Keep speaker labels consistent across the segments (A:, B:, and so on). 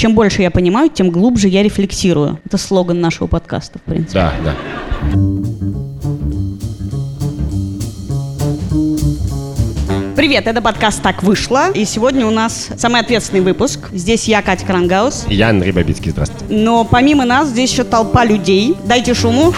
A: Чем больше я понимаю, тем глубже я рефлексирую. Это слоган нашего подкаста, в принципе.
B: Да, да.
A: Привет, это подкаст «Так вышло». И сегодня у нас самый ответственный выпуск. Здесь я, Катя Крангаус.
B: Я Андрей Бабицкий, здравствуйте.
A: Но помимо нас здесь еще толпа людей. Дайте шуму.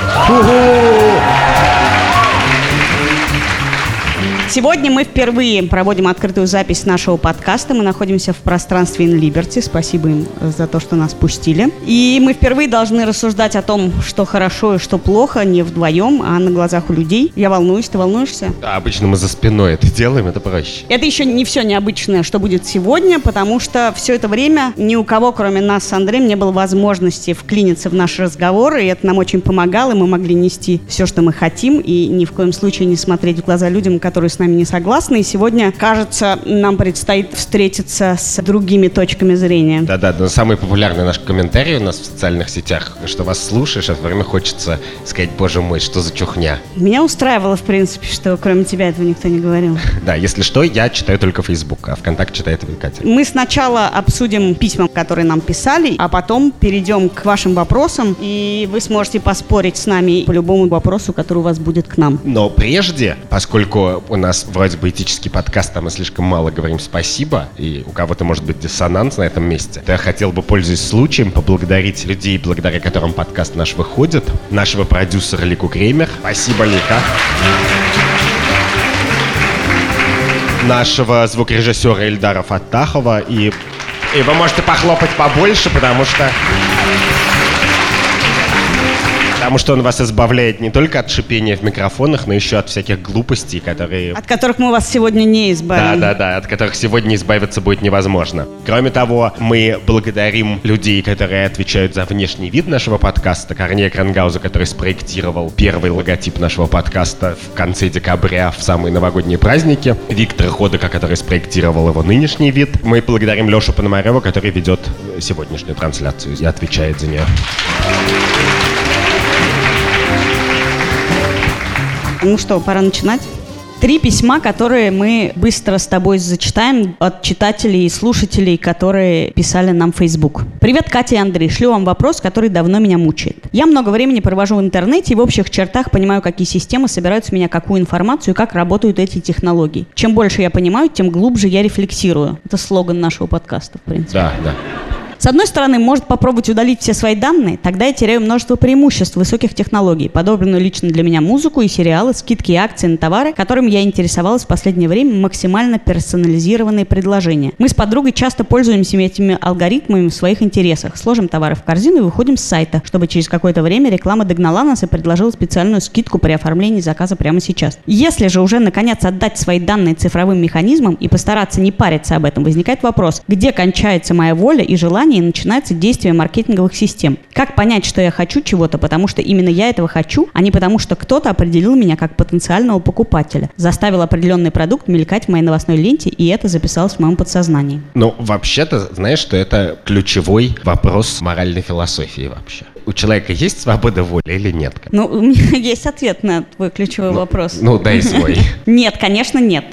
A: Сегодня мы впервые проводим открытую запись нашего подкаста. Мы находимся в пространстве In Liberty. Спасибо им за то, что нас пустили. И мы впервые должны рассуждать о том, что хорошо и что плохо, не вдвоем, а на глазах у людей. Я волнуюсь, ты волнуешься?
B: Да, обычно мы за спиной это делаем, это проще.
A: Это еще не все необычное, что будет сегодня, потому что все это время ни у кого, кроме нас с Андреем, не было возможности вклиниться в наши разговоры, и это нам очень помогало, и мы могли нести все, что мы хотим, и ни в коем случае не смотреть в глаза людям, которые с нами не согласны. И сегодня, кажется, нам предстоит встретиться с другими точками зрения.
B: Да-да, но самый популярный наш комментарий у нас в социальных сетях, что вас слушаешь, а в время хочется сказать, боже мой, что за чухня.
A: Меня устраивало, в принципе, что кроме тебя этого никто не говорил.
B: Да, если что, я читаю только Facebook, а ВКонтакте читает Катя.
A: Мы сначала обсудим письма, которые нам писали, а потом перейдем к вашим вопросам, и вы сможете поспорить с нами по любому вопросу, который у вас будет к нам.
B: Но прежде, поскольку у нас вроде бы этический подкаст, а мы слишком мало говорим спасибо, и у кого-то может быть диссонанс на этом месте, то я хотел бы, пользуясь случаем, поблагодарить людей, благодаря которым подкаст наш выходит. Нашего продюсера Лику Кремер. Спасибо, Лика. Нашего звукорежиссера Эльдара Фаттахова. И, и вы можете похлопать побольше, потому что Потому что он вас избавляет не только от шипения в микрофонах, но еще от всяких глупостей, которые...
A: От которых мы вас сегодня не избавим.
B: Да-да-да, от которых сегодня избавиться будет невозможно. Кроме того, мы благодарим людей, которые отвечают за внешний вид нашего подкаста. Корнея Крангауза, который спроектировал первый логотип нашего подкаста в конце декабря, в самые новогодние праздники. Виктора Ходока, который спроектировал его нынешний вид. Мы благодарим Лешу Пономарева, который ведет сегодняшнюю трансляцию и отвечает за нее.
A: Ну что, пора начинать? Три письма, которые мы быстро с тобой зачитаем от читателей и слушателей, которые писали нам в Facebook. Привет, Катя и Андрей. Шлю вам вопрос, который давно меня мучает. Я много времени провожу в интернете и в общих чертах понимаю, какие системы собирают с меня какую информацию и как работают эти технологии. Чем больше я понимаю, тем глубже я рефлексирую. Это слоган нашего подкаста, в принципе.
B: Да, да.
A: С одной стороны, может попробовать удалить все свои данные, тогда я теряю множество преимуществ высоких технологий, подобранную лично для меня музыку и сериалы, скидки и акции на товары, которыми я интересовалась в последнее время, максимально персонализированные предложения. Мы с подругой часто пользуемся этими алгоритмами в своих интересах. Сложим товары в корзину и выходим с сайта, чтобы через какое-то время реклама догнала нас и предложила специальную скидку при оформлении заказа прямо сейчас. Если же уже наконец отдать свои данные цифровым механизмам и постараться не париться об этом, возникает вопрос, где кончается моя воля и желание компании начинается действие маркетинговых систем. Как понять, что я хочу чего-то, потому что именно я этого хочу, а не потому что кто-то определил меня как потенциального покупателя, заставил определенный продукт мелькать в моей новостной ленте, и это записалось в моем подсознании.
B: Ну, вообще-то, знаешь, что это ключевой вопрос моральной философии вообще у человека есть свобода воли или нет?
A: Ну, у меня есть ответ на твой ключевой
B: ну,
A: вопрос.
B: Ну, дай свой.
A: Нет, конечно, нет.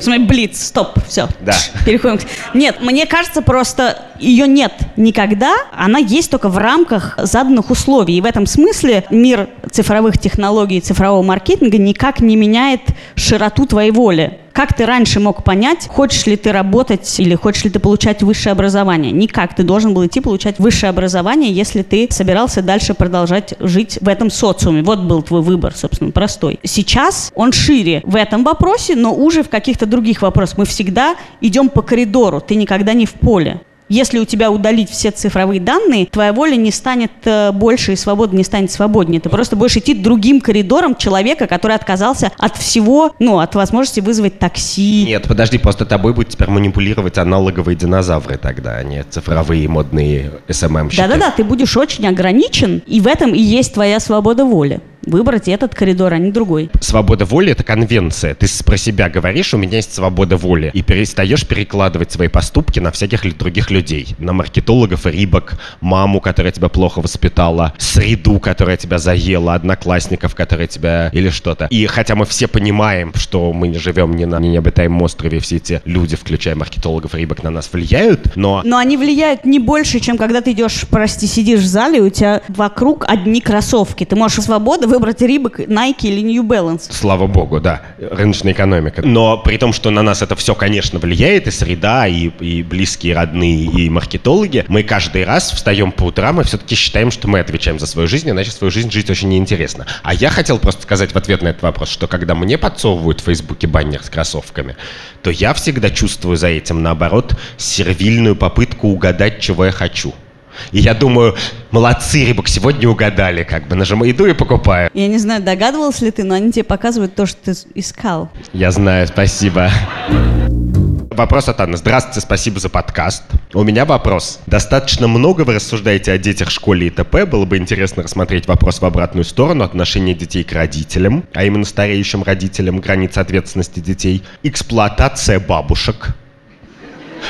A: Смысле, блиц, стоп, все.
B: Да.
A: Переходим. Нет, мне кажется, просто ее нет никогда, она есть только в рамках заданных условий. И в этом смысле мир цифровых технологий, цифрового маркетинга никак не меняет широту твоей воли. Как ты раньше мог понять, хочешь ли ты работать или хочешь ли ты получать высшее образование? Никак. Ты должен был идти получать высшее образование, если ты собирался дальше продолжать жить в этом социуме. Вот был твой выбор, собственно, простой. Сейчас он шире в этом вопросе, но уже в каких-то других вопросах. Мы всегда идем по коридору, ты никогда не в поле. Если у тебя удалить все цифровые данные, твоя воля не станет э, больше и свобода не станет свободнее. Ты просто будешь идти другим коридором человека, который отказался от всего, ну, от возможности вызвать такси.
B: Нет, подожди, просто тобой будут теперь манипулировать аналоговые динозавры тогда, а не цифровые модные СММ-щики.
A: Да-да-да, ты будешь очень ограничен, и в этом и есть твоя свобода воли выбрать этот коридор, а не другой.
B: Свобода воли — это конвенция. Ты про себя говоришь, у меня есть свобода воли. И перестаешь перекладывать свои поступки на всяких других людей. На маркетологов, рибок, маму, которая тебя плохо воспитала, среду, которая тебя заела, одноклассников, которые тебя... или что-то. И хотя мы все понимаем, что мы не живем ни на необитаемом острове, все эти люди, включая маркетологов, рибок, на нас влияют, но...
A: Но они влияют не больше, чем когда ты идешь, прости, сидишь в зале, у тебя вокруг одни кроссовки. Ты можешь свободно выбрать рибок, Nike или New Balance.
B: Слава богу, да. Рыночная экономика. Но при том, что на нас это все, конечно, влияет, и среда, и, и близкие, родные, и маркетологи, мы каждый раз встаем по утрам и все-таки считаем, что мы отвечаем за свою жизнь, иначе свою жизнь жить очень неинтересно. А я хотел просто сказать в ответ на этот вопрос, что когда мне подсовывают в Фейсбуке баннер с кроссовками, то я всегда чувствую за этим, наоборот, сервильную попытку угадать, чего я хочу. И я думаю, молодцы, Рибок, сегодня угадали, как бы нажимаю, иду и покупаю.
A: Я не знаю, догадывался ли ты, но они тебе показывают то, что ты искал.
B: Я знаю, спасибо. Вопрос от Анны. Здравствуйте, спасибо за подкаст. У меня вопрос. Достаточно много вы рассуждаете о детях, школе и т.п. Было бы интересно рассмотреть вопрос в обратную сторону отношения детей к родителям, а именно стареющим родителям, границы ответственности детей, эксплуатация бабушек,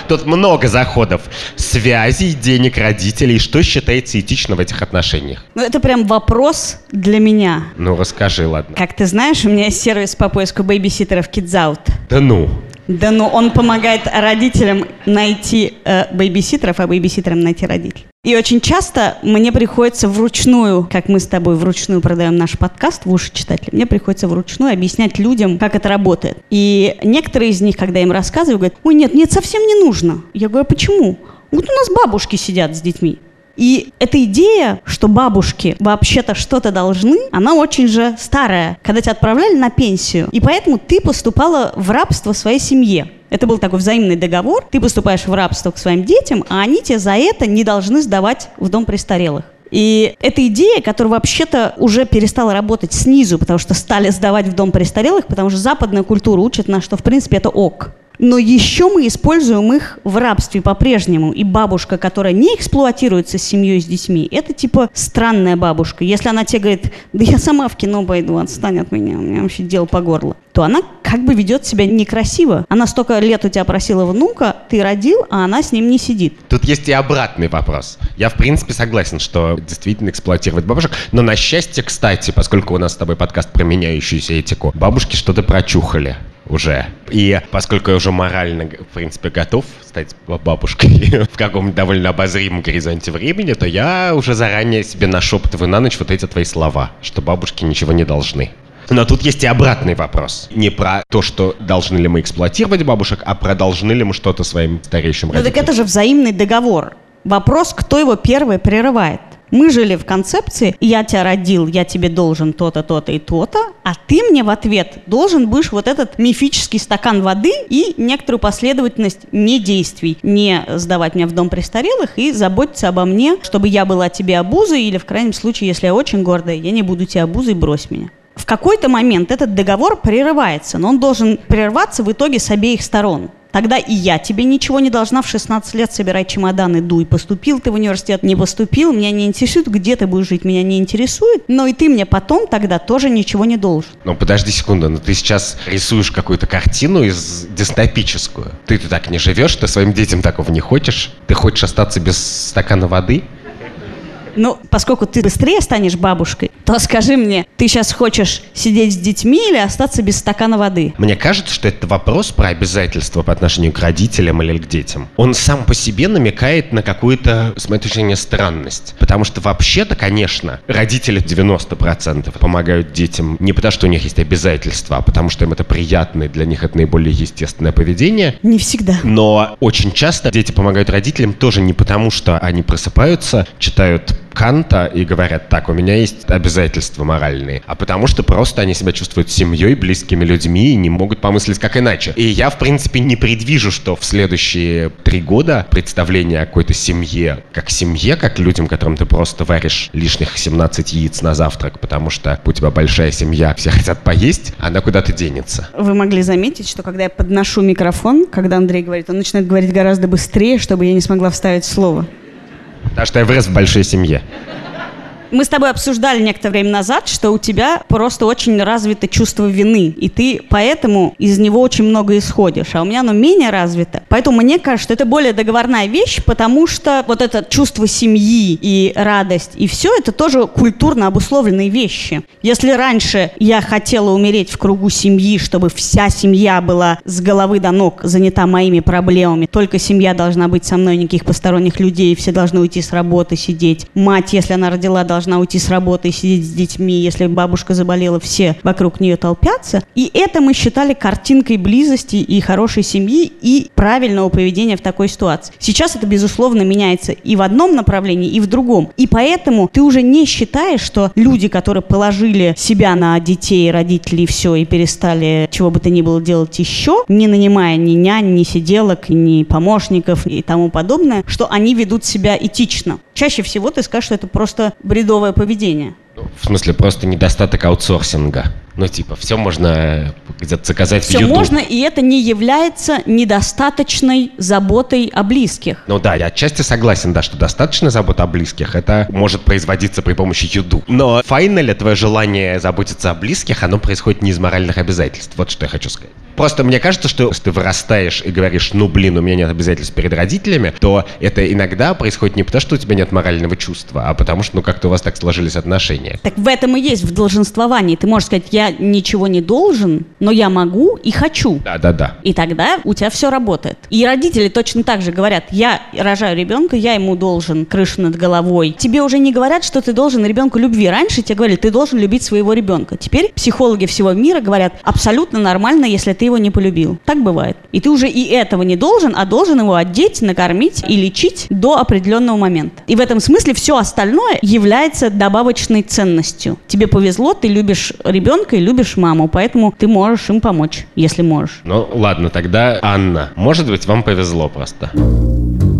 B: Тут много заходов. Связей, денег родителей. Что считается этично в этих отношениях?
A: Ну, это прям вопрос для меня.
B: Ну, расскажи, ладно.
A: Как ты знаешь, у меня есть сервис по поиску бебиситтеров Kidsout.
B: Да ну.
A: Да ну, он помогает родителям найти э, бебиситтеров, а бебиситтерам найти родителей. И очень часто мне приходится вручную, как мы с тобой вручную продаем наш подкаст в уши читателей, мне приходится вручную объяснять людям, как это работает. И некоторые из них, когда я им рассказываю, говорят, ой, нет, нет, совсем не нужно. Я говорю, «А почему? Вот у нас бабушки сидят с детьми. И эта идея, что бабушки вообще-то что-то должны, она очень же старая, когда тебя отправляли на пенсию. И поэтому ты поступала в рабство своей семье. Это был такой взаимный договор. Ты поступаешь в рабство к своим детям, а они тебе за это не должны сдавать в дом престарелых. И эта идея, которая вообще-то уже перестала работать снизу, потому что стали сдавать в дом престарелых, потому что западная культура учит нас, что в принципе это ок. Но еще мы используем их в рабстве по-прежнему. И бабушка, которая не эксплуатируется с семьей, с детьми, это типа странная бабушка. Если она тебе говорит, да я сама в кино пойду, отстань от меня, у меня вообще дело по горло, то она как бы ведет себя некрасиво. Она столько лет у тебя просила внука, ты родил, а она с ним не сидит.
B: Тут есть и обратный вопрос. Я, в принципе, согласен, что действительно эксплуатировать бабушек. Но на счастье, кстати, поскольку у нас с тобой подкаст про меняющуюся этику, бабушки что-то прочухали уже. И поскольку я уже морально, в принципе, готов стать бабушкой в каком-то довольно обозримом горизонте времени, то я уже заранее себе нашептываю на ночь вот эти твои слова, что бабушки ничего не должны. Но тут есть и обратный вопрос. Не про то, что должны ли мы эксплуатировать бабушек, а про должны ли мы что-то своим стареющим родителям.
A: Ну так это же взаимный договор. Вопрос, кто его первый прерывает. Мы жили в концепции «я тебя родил, я тебе должен то-то, то-то и то-то», а ты мне в ответ должен будешь вот этот мифический стакан воды и некоторую последовательность не действий. Не сдавать меня в дом престарелых и заботиться обо мне, чтобы я была тебе обузой или, в крайнем случае, если я очень гордая, я не буду тебе обузой, брось меня. В какой-то момент этот договор прерывается, но он должен прерваться в итоге с обеих сторон. Тогда и я тебе ничего не должна в 16 лет собирать чемоданы, дуй. Поступил ты в университет, не поступил, меня не интересует, где ты будешь жить, меня не интересует. Но и ты мне потом тогда тоже ничего не должен.
B: Ну, подожди секунду, но ты сейчас рисуешь какую-то картину из дистопическую. Ты, ты так не живешь, ты своим детям такого не хочешь? Ты хочешь остаться без стакана воды?
A: Ну, поскольку ты быстрее станешь бабушкой, то скажи мне, ты сейчас хочешь сидеть с детьми или остаться без стакана воды?
B: Мне кажется, что это вопрос про обязательства по отношению к родителям или к детям. Он сам по себе намекает на какую-то, с моей точки зрения, странность. Потому что вообще-то, конечно, родители 90% помогают детям не потому, что у них есть обязательства, а потому что им это приятно, и для них это наиболее естественное поведение.
A: Не всегда.
B: Но очень часто дети помогают родителям тоже не потому, что они просыпаются, читают Канта и говорят, так, у меня есть обязательства моральные, а потому что просто они себя чувствуют семьей, близкими людьми и не могут помыслить как иначе. И я, в принципе, не предвижу, что в следующие три года представление о какой-то семье, как семье, как людям, которым ты просто варишь лишних 17 яиц на завтрак, потому что у тебя большая семья, все хотят поесть, она куда-то денется.
A: Вы могли заметить, что когда я подношу микрофон, когда Андрей говорит, он начинает говорить гораздо быстрее, чтобы я не смогла вставить слово.
B: Потому что я вырос в большой семье.
A: Мы с тобой обсуждали некоторое время назад, что у тебя просто очень развито чувство вины, и ты поэтому из него очень много исходишь, а у меня оно менее развито. Поэтому мне кажется, что это более договорная вещь, потому что вот это чувство семьи и радость, и все это тоже культурно обусловленные вещи. Если раньше я хотела умереть в кругу семьи, чтобы вся семья была с головы до ног занята моими проблемами, только семья должна быть со мной, никаких посторонних людей, все должны уйти с работы, сидеть. Мать, если она родила, должна уйти с работы и сидеть с детьми. Если бабушка заболела, все вокруг нее толпятся. И это мы считали картинкой близости и хорошей семьи и правильного поведения в такой ситуации. Сейчас это, безусловно, меняется и в одном направлении, и в другом. И поэтому ты уже не считаешь, что люди, которые положили себя на детей, родителей, все, и перестали чего бы то ни было делать еще, не нанимая ни нянь, ни сиделок, ни помощников и тому подобное, что они ведут себя этично. Чаще всего ты скажешь, что это просто бредовое поведение.
B: В смысле, просто недостаток аутсорсинга. Ну, типа, все можно где-то заказать
A: все
B: в YouTube.
A: можно, и это не является недостаточной заботой о близких.
B: Ну да, я отчасти согласен, да, что достаточно забота о близких, это может производиться при помощи еду. Но файнали твое желание заботиться о близких, оно происходит не из моральных обязательств. Вот что я хочу сказать. Просто мне кажется, что если ты вырастаешь и говоришь, ну блин, у меня нет обязательств перед родителями, то это иногда происходит не потому, что у тебя нет морального чувства, а потому что, ну, как-то у вас так сложились отношения.
A: Так в этом и есть в долженствовании. Ты можешь сказать, я ничего не должен, но я могу и хочу.
B: Да-да-да.
A: И тогда у тебя все работает. И родители точно так же говорят, я рожаю ребенка, я ему должен крышу над головой. Тебе уже не говорят, что ты должен ребенку любви. Раньше тебе говорили, ты должен любить своего ребенка. Теперь психологи всего мира говорят, абсолютно нормально, если ты его не полюбил. Так бывает. И ты уже и этого не должен, а должен его одеть, накормить и лечить до определенного момента. И в этом смысле все остальное является добавочной ценностью. Тебе повезло, ты любишь ребенка и любишь маму, поэтому ты можешь им помочь, если можешь.
B: Ну ладно, тогда Анна, может быть, вам повезло просто.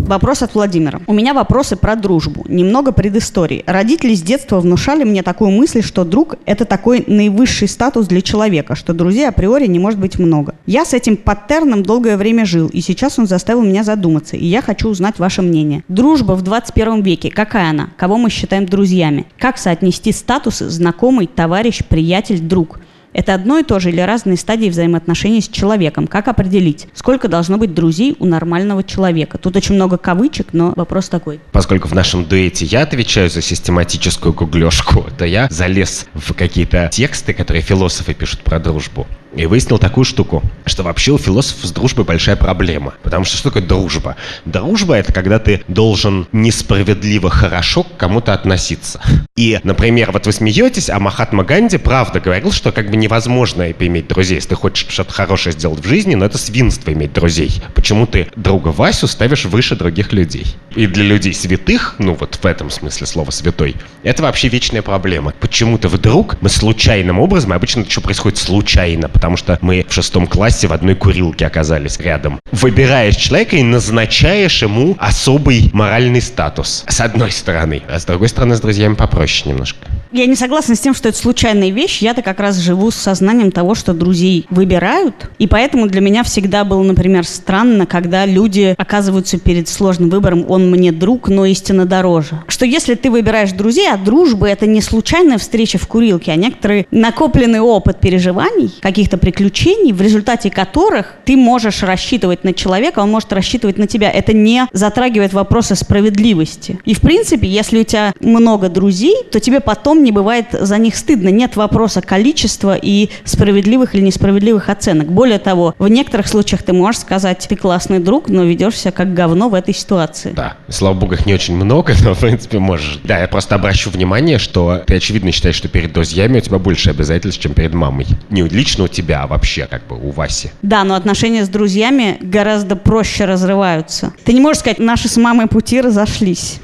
A: Вопрос от Владимира. У меня вопросы про дружбу. Немного предыстории. Родители с детства внушали мне такую мысль, что друг – это такой наивысший статус для человека, что друзей априори не может быть много. Я с этим паттерном долгое время жил, и сейчас он заставил меня задуматься, и я хочу узнать ваше мнение. Дружба в 21 веке, какая она? Кого мы считаем друзьями? Как соотнести статусы знакомый, товарищ, приятель, друг? Это одно и то же или разные стадии взаимоотношений с человеком? Как определить, сколько должно быть друзей у нормального человека? Тут очень много кавычек, но вопрос такой.
B: Поскольку в нашем дуэте я отвечаю за систематическую гуглежку, то я залез в какие-то тексты, которые философы пишут про дружбу. И выяснил такую штуку, что вообще у философов с дружбой большая проблема. Потому что что такое дружба? Дружба — это когда ты должен несправедливо хорошо к кому-то относиться. И, например, вот вы смеетесь, а Махатма Ганди правда говорил, что как бы невозможно иметь друзей. Если ты хочешь что-то хорошее сделать в жизни, но это свинство иметь друзей. Почему ты друга Васю ставишь выше других людей? И для людей святых, ну вот в этом смысле слова святой, это вообще вечная проблема. Почему-то вдруг мы случайным образом, обычно это что происходит случайно, потому что мы в шестом классе в одной курилке оказались рядом. Выбираешь человека и назначаешь ему особый моральный статус. С одной стороны. А с другой стороны, с друзьями попроще немножко.
A: Я не согласна с тем, что это случайная вещь. Я-то как раз живу с сознанием того, что друзей выбирают. И поэтому для меня всегда было, например, странно, когда люди оказываются перед сложным выбором «он мне друг, но истинно дороже». Что если ты выбираешь друзей, а дружба – это не случайная встреча в курилке, а некоторый накопленный опыт переживаний, каких-то приключений, в результате которых ты можешь рассчитывать на человека, он может рассчитывать на тебя. Это не затрагивает вопросы справедливости. И, в принципе, если у тебя много друзей, то тебе потом не бывает за них стыдно. Нет вопроса количества и справедливых или несправедливых оценок. Более того, в некоторых случаях ты можешь сказать, ты классный друг, но ведешь себя как говно в этой ситуации.
B: Да, слава богу, их не очень много, но, в принципе, можешь. Да, я просто обращу внимание, что ты, очевидно, считаешь, что перед друзьями у тебя больше обязательств, чем перед мамой. Не лично у тебя, а вообще, как бы, у Васи.
A: Да, но отношения с друзьями гораздо проще разрываются. Ты не можешь сказать, наши с мамой пути разошлись.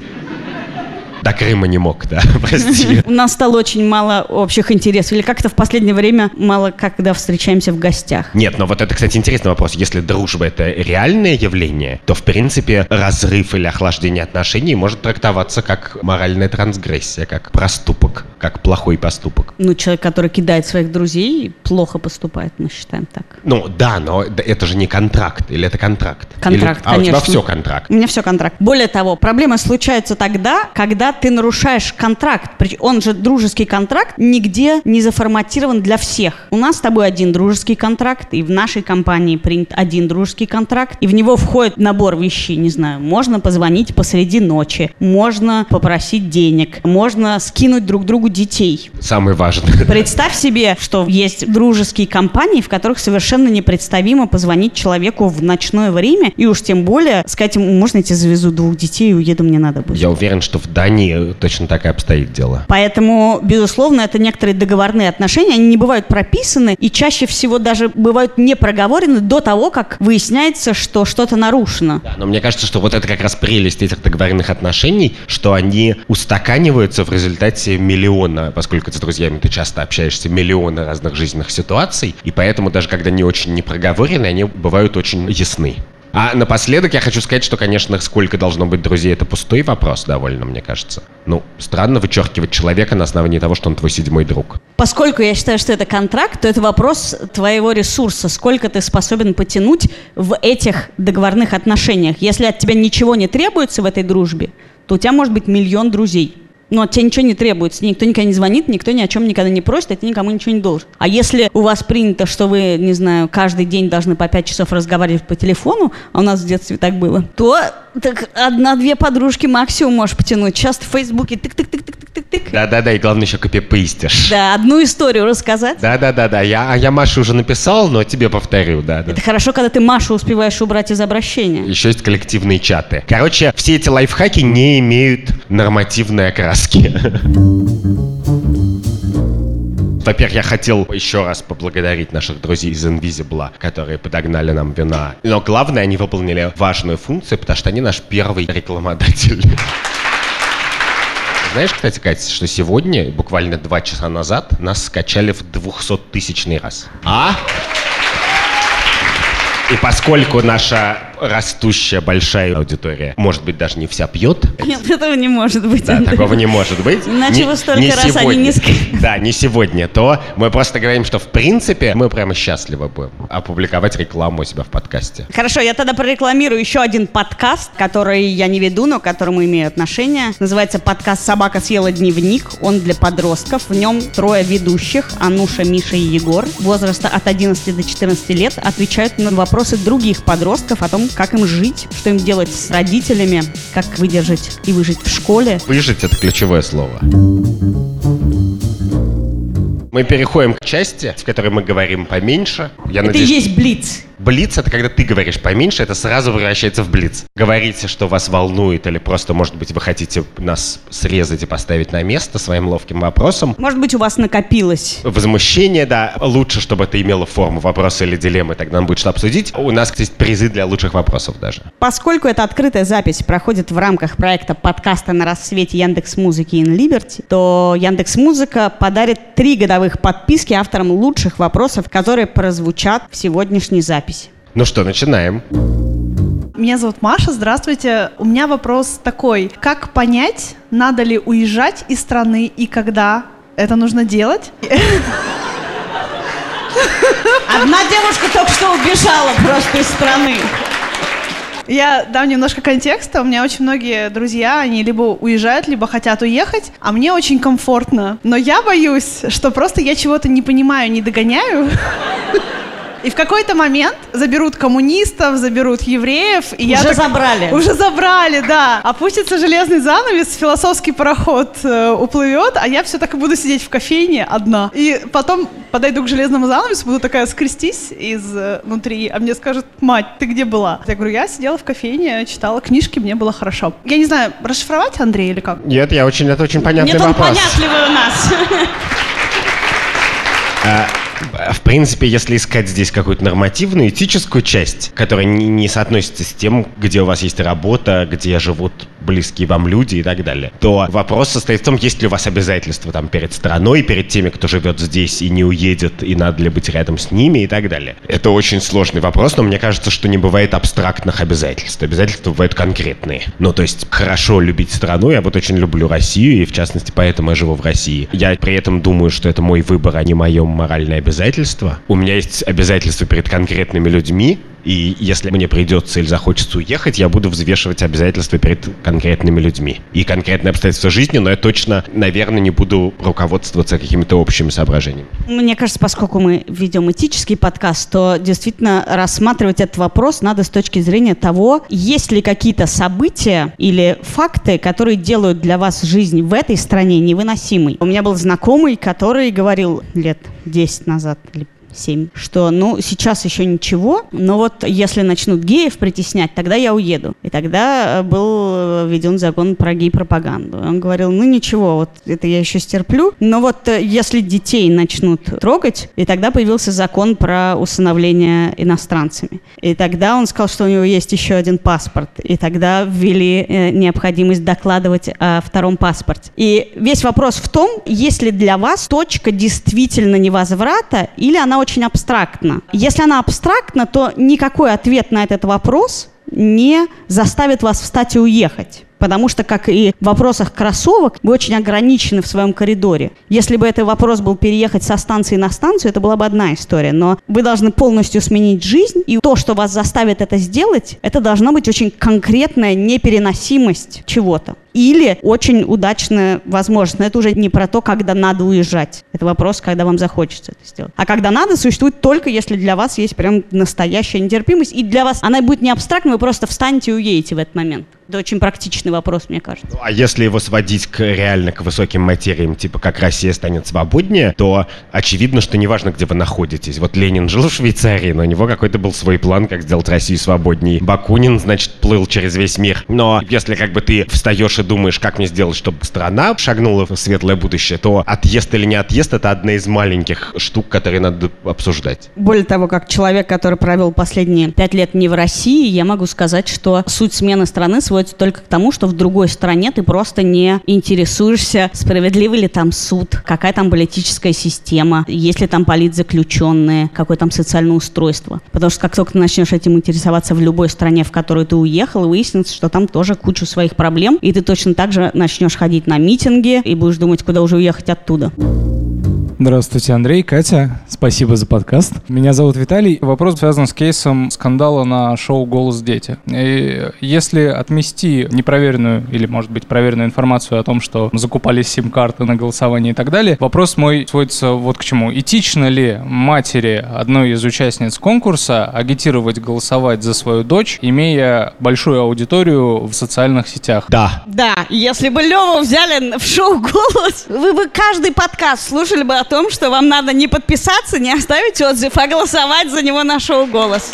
B: До Крыма не мог, да, прости.
A: У нас стало очень мало общих интересов. Или как-то в последнее время мало когда встречаемся в гостях.
B: Нет, но вот это, кстати, интересный вопрос. Если дружба — это реальное явление, то, в принципе, разрыв или охлаждение отношений может трактоваться как моральная трансгрессия, как проступок как плохой поступок.
A: Ну, человек, который кидает своих друзей, плохо поступает, мы считаем так.
B: Ну, да, но это же не контракт, или это контракт?
A: Контракт,
B: или... А,
A: конечно.
B: у тебя все контракт.
A: У меня все контракт. Более того, проблема случается тогда, когда ты нарушаешь контракт. Он же дружеский контракт нигде не заформатирован для всех. У нас с тобой один дружеский контракт, и в нашей компании принят один дружеский контракт, и в него входит набор вещей, не знаю, можно позвонить посреди ночи, можно попросить денег, можно скинуть друг другу детей.
B: Самое важное.
A: Представь себе, что есть дружеские компании, в которых совершенно непредставимо позвонить человеку в ночное время, и уж тем более сказать ему, можно я тебе завезу двух детей и уеду, мне надо будет.
B: Я уверен, что в Дании точно так и обстоит дело.
A: Поэтому, безусловно, это некоторые договорные отношения, они не бывают прописаны и чаще всего даже бывают не проговорены до того, как выясняется, что что-то нарушено.
B: Да, но мне кажется, что вот это как раз прелесть этих договорных отношений, что они устаканиваются в результате миллиона, поскольку с друзьями ты часто общаешься, миллиона разных жизненных ситуаций, и поэтому даже когда не очень не проговорены, они бывают очень ясны. А напоследок я хочу сказать, что, конечно, сколько должно быть друзей, это пустой вопрос довольно, мне кажется. Ну, странно вычеркивать человека на основании того, что он твой седьмой друг.
A: Поскольку я считаю, что это контракт, то это вопрос твоего ресурса. Сколько ты способен потянуть в этих договорных отношениях. Если от тебя ничего не требуется в этой дружбе, то у тебя может быть миллион друзей. Но от тебя ничего не требуется, никто никогда не звонит, никто ни о чем никогда не просит, и ты никому ничего не должен. А если у вас принято, что вы, не знаю, каждый день должны по пять часов разговаривать по телефону, а у нас в детстве так было, то так одна-две подружки максимум можешь потянуть. Часто в Фейсбуке тык-тык-тык-тык-тык-тык.
B: Да-да-да, и главное еще копипейстишь.
A: Да, одну историю рассказать.
B: Да-да-да-да, я, а я Маше уже написал, но тебе повторю, да. да.
A: Это хорошо, когда ты Машу успеваешь убрать из обращения.
B: Еще есть коллективные чаты. Короче, все эти лайфхаки не имеют нормативной окраски. Во-первых, я хотел еще раз поблагодарить наших друзей из Invisible, которые подогнали нам вина. Но главное, они выполнили важную функцию, потому что они наш первый рекламодатель. Знаешь, кстати, Катя, что сегодня, буквально два часа назад, нас скачали в 200-тысячный раз. А? И поскольку наша растущая большая аудитория, может быть, даже не вся пьет.
A: Нет, этого не может быть.
B: Да, такого не может быть.
A: Иначе
B: не,
A: вы столько
B: не
A: раз
B: сегодня.
A: они не ск-
B: Да, не сегодня. То мы просто говорим, что в принципе мы прямо счастливы будем опубликовать рекламу у себя в подкасте.
A: Хорошо, я тогда прорекламирую еще один подкаст, который я не веду, но к которому имею отношение. Называется подкаст «Собака съела дневник». Он для подростков. В нем трое ведущих, Ануша, Миша и Егор, возраста от 11 до 14 лет, отвечают на вопросы других подростков о том, как им жить, что им делать с родителями, как выдержать и выжить в школе.
B: Выжить — это ключевое слово. Мы переходим к части, в которой мы говорим поменьше. Я
A: Это
B: надеюсь,
A: и есть блиц.
B: Блиц — это когда ты говоришь поменьше, это сразу превращается в блиц. Говорите, что вас волнует, или просто, может быть, вы хотите нас срезать и поставить на место своим ловким вопросом.
A: Может быть, у вас накопилось.
B: Возмущение, да, лучше, чтобы это имело форму вопроса или дилеммы, тогда нам будет что обсудить. У нас есть призы для лучших вопросов даже.
A: Поскольку эта открытая запись проходит в рамках проекта подкаста на рассвете Яндекс Музыки in Liberty, то Яндекс Музыка подарит три годовых подписки авторам лучших вопросов, которые прозвучат в сегодняшней записи.
B: Ну что, начинаем.
C: Меня зовут Маша, здравствуйте. У меня вопрос такой. Как понять, надо ли уезжать из страны и когда это нужно делать?
A: Одна девушка только что убежала просто из страны.
C: Я дам немножко контекста. У меня очень многие друзья, они либо уезжают, либо хотят уехать, а мне очень комфортно. Но я боюсь, что просто я чего-то не понимаю, не догоняю. И в какой-то момент заберут коммунистов, заберут евреев. И я
A: Уже
C: так-
A: забрали.
C: Уже забрали, да. Опустится железный занавес, философский пароход э, уплывет, а я все так и буду сидеть в кофейне одна. И потом подойду к железному занавесу, буду такая скрестись из э, внутри, а мне скажут, мать, ты где была? Я говорю, я сидела в кофейне, читала книжки, мне было хорошо. Я не знаю, расшифровать Андрей или как?
B: Нет, я очень, это очень понятный
A: Нет, он
B: вопрос.
A: понятливый у нас.
B: В принципе, если искать здесь какую-то нормативную, этическую часть, которая не, не соотносится с тем, где у вас есть работа, где живут близкие вам люди и так далее, то вопрос состоит в том, есть ли у вас обязательства там перед страной, перед теми, кто живет здесь и не уедет, и надо ли быть рядом с ними и так далее. Это очень сложный вопрос, но мне кажется, что не бывает абстрактных обязательств. Обязательства бывают конкретные. Ну, то есть, хорошо любить страну, я вот очень люблю Россию, и в частности, поэтому я живу в России. Я при этом думаю, что это мой выбор, а не мое моральное обязательство. У меня есть обязательства перед конкретными людьми, и если мне придется или захочется уехать, я буду взвешивать обязательства перед конкретными людьми. И конкретные обстоятельства жизни, но я точно, наверное, не буду руководствоваться какими-то общими соображениями.
A: Мне кажется, поскольку мы ведем этический подкаст, то действительно рассматривать этот вопрос надо с точки зрения того, есть ли какие-то события или факты, которые делают для вас жизнь в этой стране невыносимой. У меня был знакомый, который говорил лет 10 назад или 7, что, ну, сейчас еще ничего, но вот если начнут геев притеснять, тогда я уеду. И тогда э, был введен закон про гей-пропаганду. Он говорил, ну, ничего, вот это я еще стерплю, но вот э, если детей начнут трогать, и тогда появился закон про усыновление иностранцами. И тогда он сказал, что у него есть еще один паспорт. И тогда ввели э, необходимость докладывать о втором паспорте. И весь вопрос в том, есть ли для вас точка действительно невозврата, или она очень абстрактна. Если она абстрактна, то никакой ответ на этот вопрос не заставит вас встать и уехать. Потому что, как и в вопросах кроссовок, вы очень ограничены в своем коридоре. Если бы этот вопрос был переехать со станции на станцию, это была бы одна история. Но вы должны полностью сменить жизнь, и то, что вас заставит это сделать, это должна быть очень конкретная непереносимость чего-то или очень удачная возможность. Но это уже не про то, когда надо уезжать. Это вопрос, когда вам захочется это сделать. А когда надо, существует только если для вас есть прям настоящая нетерпимость. И для вас она будет не абстрактной, вы просто встанете и уедете в этот момент. Это очень практичный вопрос, мне кажется.
B: Ну, а если его сводить к реально к высоким материям, типа как Россия станет свободнее, то очевидно, что неважно, где вы находитесь. Вот Ленин жил в Швейцарии, но у него какой-то был свой план, как сделать Россию свободнее. Бакунин, значит, плыл через весь мир. Но если как бы ты встаешь и думаешь, как мне сделать, чтобы страна шагнула в светлое будущее, то отъезд или не отъезд — это одна из маленьких штук, которые надо обсуждать.
A: Более того, как человек, который провел последние пять лет не в России, я могу сказать, что суть смены страны свой сводится только к тому, что в другой стране ты просто не интересуешься, справедливый ли там суд, какая там политическая система, есть ли там политзаключенные, какое там социальное устройство. Потому что как только ты начнешь этим интересоваться в любой стране, в которую ты уехал, выяснится, что там тоже куча своих проблем, и ты точно так же начнешь ходить на митинги и будешь думать, куда уже уехать оттуда.
D: Здравствуйте, Андрей, Катя. Спасибо за подкаст. Меня зовут Виталий. Вопрос связан с кейсом скандала на шоу «Голос дети». И если отмести непроверенную или, может быть, проверенную информацию о том, что закупались сим-карты на голосование и так далее, вопрос мой сводится вот к чему. Этично ли матери одной из участниц конкурса агитировать голосовать за свою дочь, имея большую аудиторию в социальных сетях?
B: Да.
A: Да, если бы Леву взяли в шоу «Голос», вы бы каждый подкаст слушали бы о том, что вам надо не подписаться, не оставить отзыв, а голосовать за него на шоу «Голос».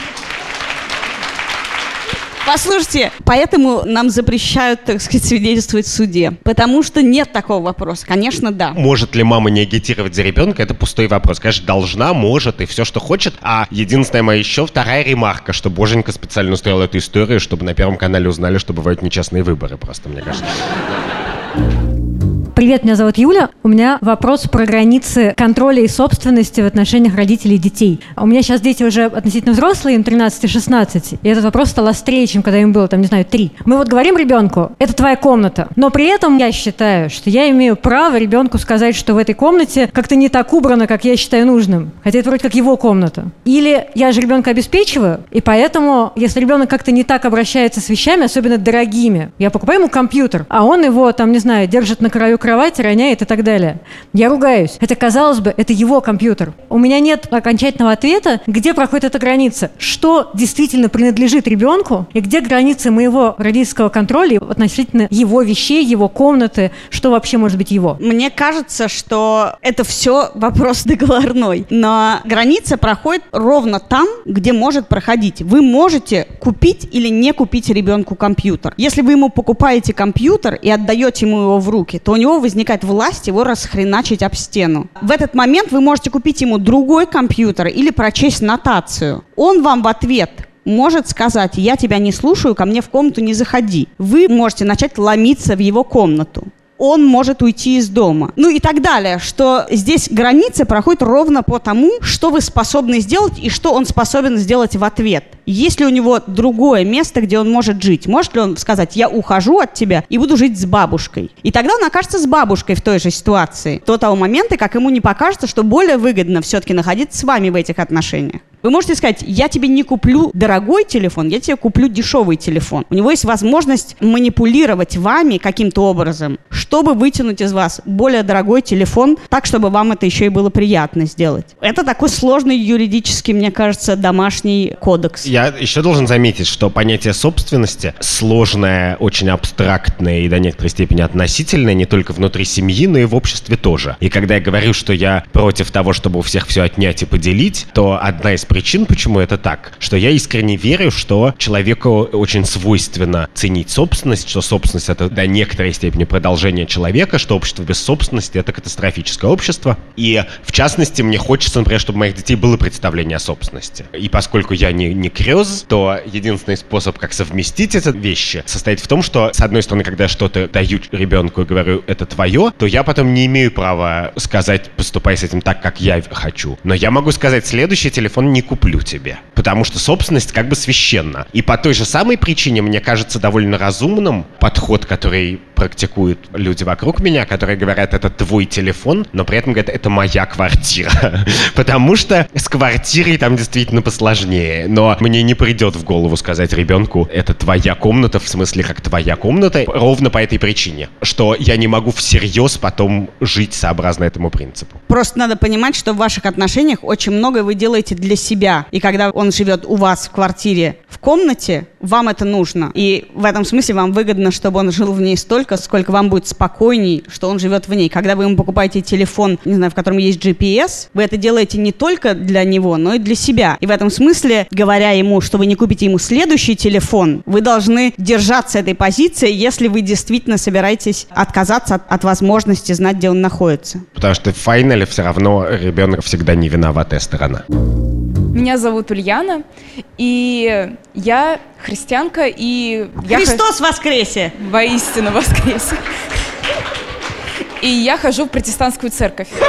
A: Послушайте, поэтому нам запрещают, так сказать, свидетельствовать в суде. Потому что нет такого вопроса. Конечно, да.
B: Может ли мама не агитировать за ребенка, это пустой вопрос. Конечно, должна, может и все, что хочет. А единственная моя еще вторая ремарка, что Боженька специально устроил эту историю, чтобы на Первом канале узнали, что бывают нечестные выборы просто, мне кажется.
E: Привет, меня зовут Юля. У меня вопрос про границы контроля и собственности в отношениях родителей и детей. У меня сейчас дети уже относительно взрослые, им 13 и 16, и этот вопрос стал острее, чем когда им было, там, не знаю, 3. Мы вот говорим ребенку, это твоя комната, но при этом я считаю, что я имею право ребенку сказать, что в этой комнате как-то не так убрано, как я считаю нужным, хотя это вроде как его комната. Или я же ребенка обеспечиваю, и поэтому, если ребенок как-то не так обращается с вещами, особенно дорогими, я покупаю ему компьютер, а он его, там, не знаю, держит на краю кровать, роняет и так далее. Я ругаюсь. Это, казалось бы, это его компьютер. У меня нет окончательного ответа, где проходит эта граница. Что действительно принадлежит ребенку и где границы моего родительского контроля относительно его вещей, его комнаты, что вообще может быть его.
A: Мне кажется, что это все вопрос договорной. Но граница проходит ровно там, где может проходить. Вы можете купить или не купить ребенку компьютер. Если вы ему покупаете компьютер и отдаете ему его в руки, то у него возникает власть его расхреначить об стену. В этот момент вы можете купить ему другой компьютер или прочесть нотацию. Он вам в ответ может сказать, я тебя не слушаю, ко мне в комнату не заходи. Вы можете начать ломиться в его комнату он может уйти из дома. Ну и так далее, что здесь границы проходят ровно по тому, что вы способны сделать и что он способен сделать в ответ. Есть ли у него другое место, где он может жить? Может ли он сказать, я ухожу от тебя и буду жить с бабушкой? И тогда он окажется с бабушкой в той же ситуации. До того момента, как ему не покажется, что более выгодно все-таки находиться с вами в этих отношениях. Вы можете сказать, я тебе не куплю дорогой телефон, я тебе куплю дешевый телефон. У него есть возможность манипулировать вами каким-то образом, чтобы вытянуть из вас более дорогой телефон, так, чтобы вам это еще и было приятно сделать. Это такой сложный юридический, мне кажется, домашний кодекс.
B: Я еще должен заметить, что понятие собственности сложное, очень абстрактное и до некоторой степени относительное не только внутри семьи, но и в обществе тоже. И когда я говорю, что я против того, чтобы у всех все отнять и поделить, то одна из причин, почему это так, что я искренне верю, что человеку очень свойственно ценить собственность, что собственность это до некоторой степени продолжение человека, что общество без собственности это катастрофическое общество. И в частности, мне хочется, например, чтобы у моих детей было представление о собственности. И поскольку я не, не крез, то единственный способ, как совместить эти вещи, состоит в том, что, с одной стороны, когда я что-то даю ребенку и говорю, это твое, то я потом не имею права сказать, поступай с этим так, как я хочу. Но я могу сказать, следующий телефон не куплю тебе. Потому что собственность как бы священна. И по той же самой причине, мне кажется, довольно разумным подход, который практикуют люди вокруг меня, которые говорят, это твой телефон, но при этом говорят, это моя квартира. Потому что с квартирой там действительно посложнее. Но мне не придет в голову сказать ребенку, это твоя комната, в смысле как твоя комната, ровно по этой причине, что я не могу всерьез потом жить сообразно этому принципу.
A: Просто надо понимать, что в ваших отношениях очень многое вы делаете для себя. И когда он живет у вас в квартире, в комнате, вам это нужно. И в этом смысле вам выгодно, чтобы он жил в ней столько, сколько вам будет спокойней, что он живет в ней. Когда вы ему покупаете телефон, не знаю, в котором есть GPS, вы это делаете не только для него, но и для себя. И в этом смысле, говоря ему, что вы не купите ему следующий телефон, вы должны держаться этой позиции, если вы действительно собираетесь отказаться от, от возможности знать, где он находится.
B: Потому что в финале все равно ребенок всегда не виноватая сторона.
F: Меня зовут Ульяна, и я христианка, и я...
A: Христос воскресе!
F: Воистину воскресе. И я хожу в протестантскую церковь. Все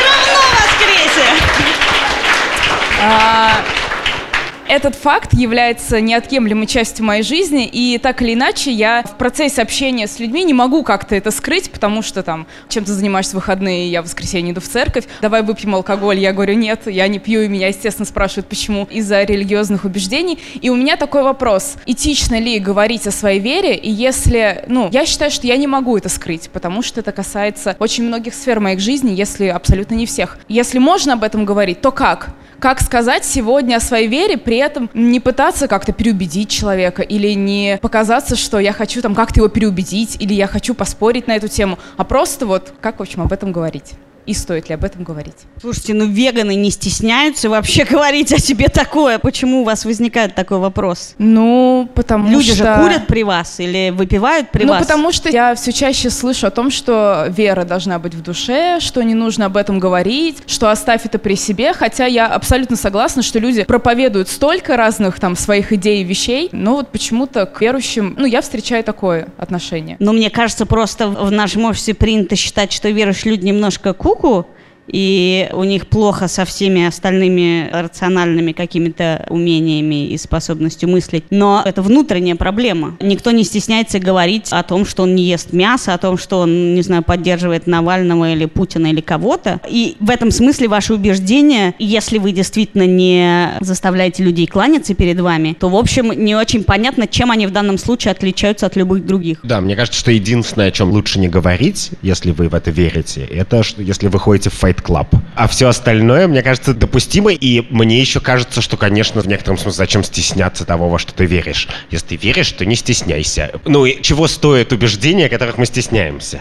A: равно воскресе!
F: Этот факт является неотъемлемой частью моей жизни, и так или иначе я в процессе общения с людьми не могу как-то это скрыть, потому что там, чем ты занимаешься в выходные, я в воскресенье иду в церковь, давай выпьем алкоголь, я говорю, нет, я не пью, и меня, естественно, спрашивают, почему, из-за религиозных убеждений. И у меня такой вопрос, этично ли говорить о своей вере, и если, ну, я считаю, что я не могу это скрыть, потому что это касается очень многих сфер моих жизни, если абсолютно не всех. Если можно об этом говорить, то как? Как сказать сегодня о своей вере, при этом не пытаться как-то переубедить человека или не показаться, что я хочу там как-то его переубедить или я хочу поспорить на эту тему, а просто вот как, в общем, об этом говорить и стоит ли об этом говорить.
A: Слушайте, ну веганы не стесняются вообще говорить о себе такое. Почему у вас возникает такой вопрос?
F: Ну, потому
A: Люди
F: что...
A: же курят при вас или выпивают при
F: ну,
A: вас?
F: Ну, потому что я все чаще слышу о том, что вера должна быть в душе, что не нужно об этом говорить, что оставь это при себе, хотя я абсолютно согласна, что люди проповедуют столько разных там своих идей и вещей, но вот почему-то к верующим, ну, я встречаю такое отношение.
A: Но мне кажется, просто в нашем обществе принято считать, что верующие люди немножко ку pouco? И у них плохо со всеми остальными рациональными какими-то умениями и способностью мыслить. Но это внутренняя проблема. Никто не стесняется говорить о том, что он не ест мясо, о том, что он, не знаю, поддерживает Навального или Путина или кого-то. И в этом смысле ваши убеждения, если вы действительно не заставляете людей кланяться перед вами, то, в общем, не очень понятно, чем они в данном случае отличаются от любых других.
B: Да, мне кажется, что единственное, о чем лучше не говорить, если вы в это верите, это что если вы ходите в Fight Club. А все остальное, мне кажется, допустимо. И мне еще кажется, что, конечно, в некотором смысле, зачем стесняться того, во что ты веришь? Если ты веришь, то не стесняйся. Ну и чего стоят убеждения, которых мы стесняемся?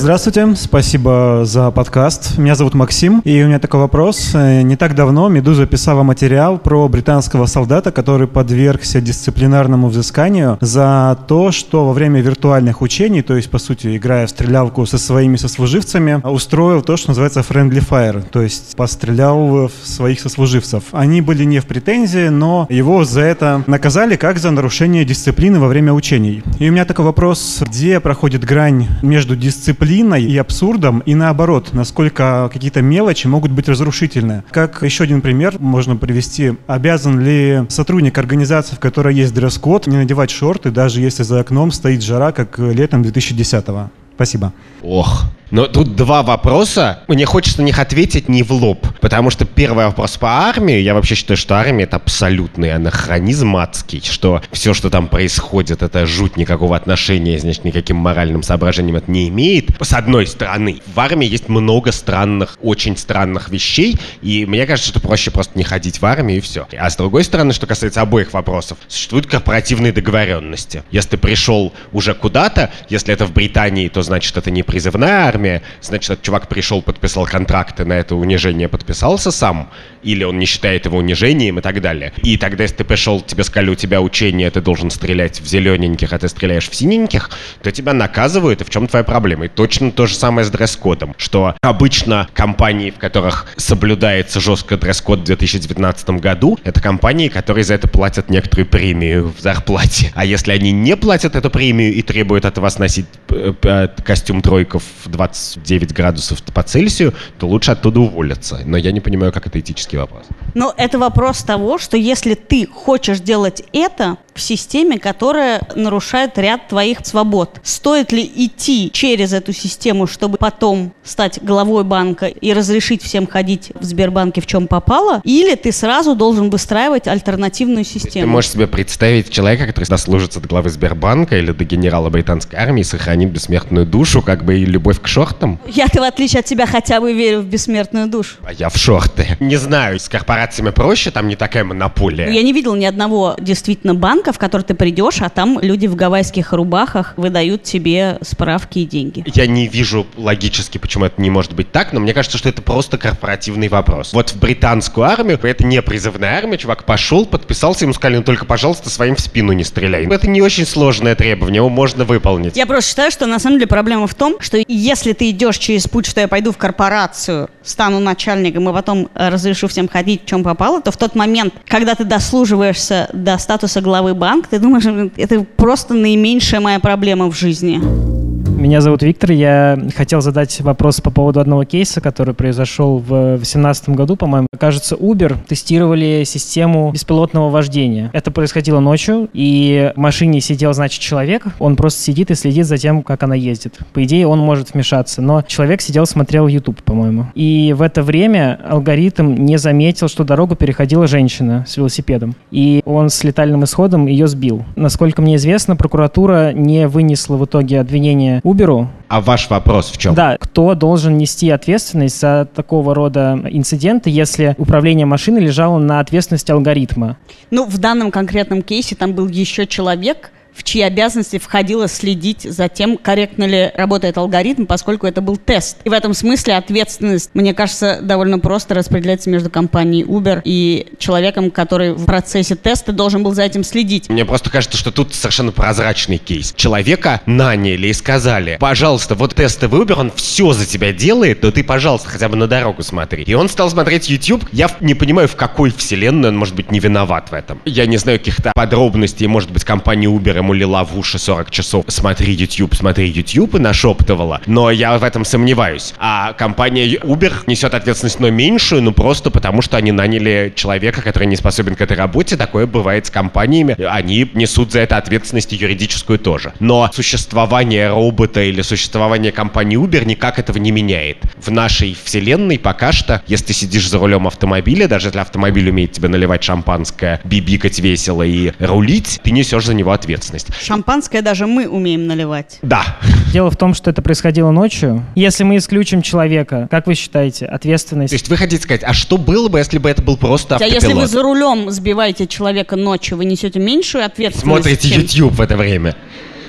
G: Здравствуйте, спасибо за подкаст. Меня зовут Максим, и у меня такой вопрос. Э, не так давно «Медуза» писала материал про британского солдата, который подвергся дисциплинарному взысканию за то, что во время виртуальных учений, то есть, по сути, играя в стрелялку со своими сослуживцами, устроил то, что называется friendly fire, то есть пострелял в своих сослуживцев. Они были не в претензии, но его за это наказали как за нарушение дисциплины во время учений. И у меня такой вопрос, где проходит грань между дисциплиной и абсурдом, и наоборот, насколько какие-то мелочи могут быть разрушительны. Как еще один пример можно привести. Обязан ли сотрудник организации, в которой есть дресс-код, не надевать шорты, даже если за окном стоит жара, как летом 2010-го? Спасибо.
B: Ох, но тут два вопроса. Мне хочется на них ответить не в лоб. Потому что первый вопрос по армии. Я вообще считаю, что армия это абсолютный анахронизм адский. Что все, что там происходит, это жуть никакого отношения, значит, никаким моральным соображением это не имеет. С одной стороны, в армии есть много странных, очень странных вещей. И мне кажется, что проще просто не ходить в армию и все. А с другой стороны, что касается обоих вопросов, существуют корпоративные договоренности. Если ты пришел уже куда-то, если это в Британии, то значит это не призывная армия, значит, этот чувак пришел, подписал контракты на это унижение, подписался сам, или он не считает его унижением и так далее. И тогда, если ты пришел, тебе сказали, у тебя учение, ты должен стрелять в зелененьких, а ты стреляешь в синеньких, то тебя наказывают, и в чем твоя проблема? И точно то же самое с дресс-кодом, что обычно компании, в которых соблюдается жестко дресс-код в 2019 году, это компании, которые за это платят некоторую премию в зарплате. А если они не платят эту премию и требуют от вас носить э, э, костюм тройков в 20 29 градусов по Цельсию, то лучше оттуда уволиться. Но я не понимаю, как это этический вопрос.
A: Но это вопрос того, что если ты хочешь делать это в системе, которая нарушает ряд твоих свобод, стоит ли идти через эту систему, чтобы потом стать главой банка и разрешить всем ходить в Сбербанке в чем попало, или ты сразу должен выстраивать альтернативную систему?
B: Ты можешь себе представить человека, который дослужится до главы Сбербанка или до генерала британской армии, сохранит бессмертную душу, как бы и любовь к шортам?
A: Я-то, в отличие от тебя, хотя бы верю в бессмертную душу.
B: А я в шорты. Не знаю, с корпорациями проще, там не такая монополия.
A: Я не видел ни одного действительно банка, в который ты придешь, а там люди в гавайских рубахах выдают тебе справки и деньги.
B: Я не вижу логически, почему это не может быть так, но мне кажется, что это просто корпоративный вопрос. Вот в британскую армию, это не призывная армия, чувак пошел, подписался, ему сказали, ну только, пожалуйста, своим в спину не стреляй. Это не очень сложное требование, его можно выполнить.
A: Я просто считаю, что на самом деле проблема в том, что если ты идешь через путь, что я пойду в корпорацию, стану начальником и потом разрешу всем ходить, в чем попало, то в тот момент, когда ты дослуживаешься до статуса главы банка, ты думаешь, это просто наименьшая моя проблема в жизни.
H: Меня зовут Виктор. Я хотел задать вопрос по поводу одного кейса, который произошел в 2018 году, по-моему. Кажется, Uber тестировали систему беспилотного вождения. Это происходило ночью, и в машине сидел, значит, человек. Он просто сидит и следит за тем, как она ездит. По идее, он может вмешаться, но человек сидел, смотрел YouTube, по-моему. И в это время алгоритм не заметил, что дорогу переходила женщина с велосипедом. И он с летальным исходом ее сбил. Насколько мне известно, прокуратура не вынесла в итоге обвинения Uber.
B: А ваш вопрос в чем?
H: Да, кто должен нести ответственность за такого рода инциденты, если управление машиной лежало на ответственности алгоритма?
A: Ну, в данном конкретном кейсе там был еще человек, в чьи обязанности входило следить за тем, корректно ли работает алгоритм, поскольку это был тест. И в этом смысле ответственность, мне кажется, довольно просто распределяется между компанией Uber и человеком, который в процессе теста должен был за этим следить.
B: Мне просто кажется, что тут совершенно прозрачный кейс. Человека наняли и сказали, пожалуйста, вот тесты в Uber, он все за тебя делает, но ты, пожалуйста, хотя бы на дорогу смотри. И он стал смотреть YouTube. Я не понимаю, в какой вселенной он может быть не виноват в этом. Я не знаю каких-то подробностей, может быть, компания Uber ему лила в уши 40 часов «Смотри YouTube, смотри YouTube» и нашептывала. Но я в этом сомневаюсь. А компания Uber несет ответственность, но меньшую, ну просто потому, что они наняли человека, который не способен к этой работе. Такое бывает с компаниями. Они несут за это ответственность юридическую тоже. Но существование робота или существование компании Uber никак этого не меняет. В нашей вселенной пока что, если ты сидишь за рулем автомобиля, даже если автомобиль умеет тебе наливать шампанское, бибикать весело и рулить, ты несешь за него ответственность ответственность.
A: Шампанское даже мы умеем наливать.
B: Да.
H: Дело в том, что это происходило ночью. Если мы исключим человека, как вы считаете, ответственность...
B: То есть вы хотите сказать, а что было бы, если бы это был просто автопилот?
A: А если вы за рулем сбиваете человека ночью, вы несете меньшую ответственность?
B: Смотрите
A: чем...
B: YouTube в это время.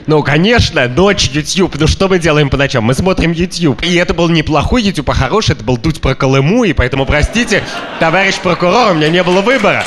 B: Ну, конечно, ночь YouTube. Ну, что мы делаем по ночам? Мы смотрим YouTube. И это был неплохой YouTube, а хороший. Это был дуть про Колыму, и поэтому, простите, товарищ прокурор, у меня не было выбора.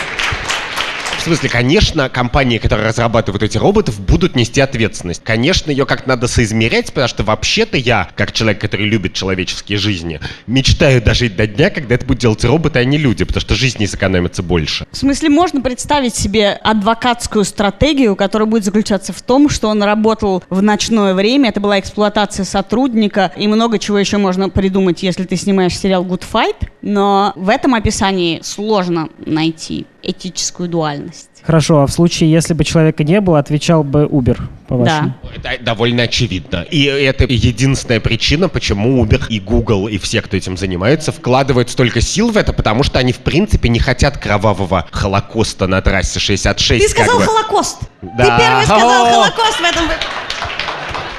B: В смысле, конечно, компании, которые разрабатывают эти роботов, будут нести ответственность. Конечно, ее как-то надо соизмерять, потому что вообще-то я, как человек, который любит человеческие жизни, мечтаю дожить до дня, когда это будут делать роботы, а не люди, потому что жизни сэкономится больше.
A: В смысле, можно представить себе адвокатскую стратегию, которая будет заключаться в том, что он работал в ночное время, это была эксплуатация сотрудника, и много чего еще можно придумать, если ты снимаешь сериал Good Fight, но в этом описании сложно найти этическую дуальность.
H: Хорошо, а в случае, если бы человека не было, отвечал бы Uber, по-вашему?
A: Да.
B: Это довольно очевидно. И это единственная причина, почему Uber и Google и все, кто этим занимается, вкладывают столько сил в это, потому что они, в принципе, не хотят кровавого холокоста на трассе 66.
A: Ты сказал
B: как бы.
A: Холокост!
B: Да.
A: Ты первый сказал
B: О!
A: Холокост в этом...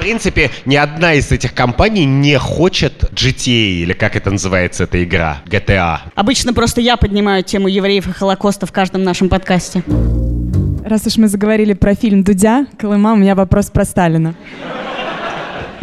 B: В принципе, ни одна из этих компаний не хочет GTA, или как это называется, эта игра, GTA.
A: Обычно просто я поднимаю тему евреев и Холокоста в каждом нашем подкасте.
I: Раз уж мы заговорили про фильм «Дудя», Колыма, у меня вопрос про Сталина.